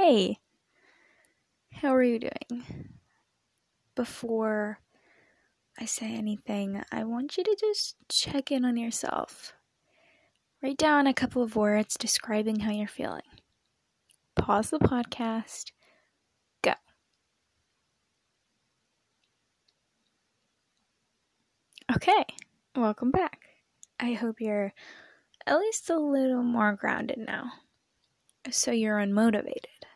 Hey, how are you doing? Before I say anything, I want you to just check in on yourself. Write down a couple of words describing how you're feeling. Pause the podcast. Go. Okay, welcome back. I hope you're at least a little more grounded now. So you're unmotivated.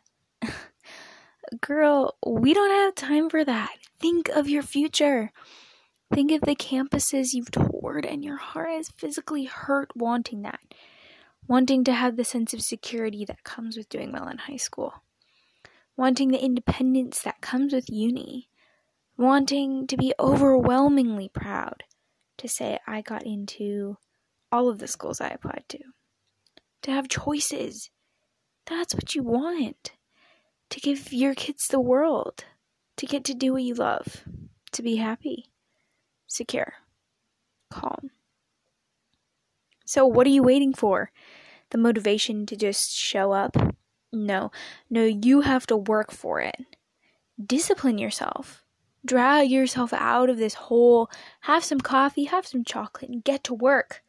Girl, we don't have time for that. Think of your future. Think of the campuses you've toured and your heart is physically hurt wanting that. Wanting to have the sense of security that comes with doing well in high school. Wanting the independence that comes with uni. Wanting to be overwhelmingly proud to say, I got into all of the schools I applied to. To have choices. That's what you want. To give your kids the world. To get to do what you love. To be happy secure, calm. So, what are you waiting for? The motivation to just show up? No, no, you have to work for it. Discipline yourself. Drag yourself out of this hole. Have some coffee, have some chocolate, and get to work.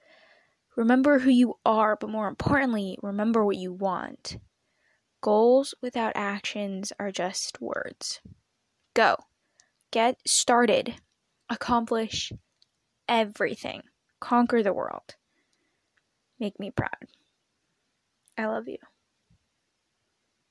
Remember who you are, but more importantly, remember what you want. Goals without actions are just words. Go. Get started accomplish everything, conquer the world. Make me proud. I love you.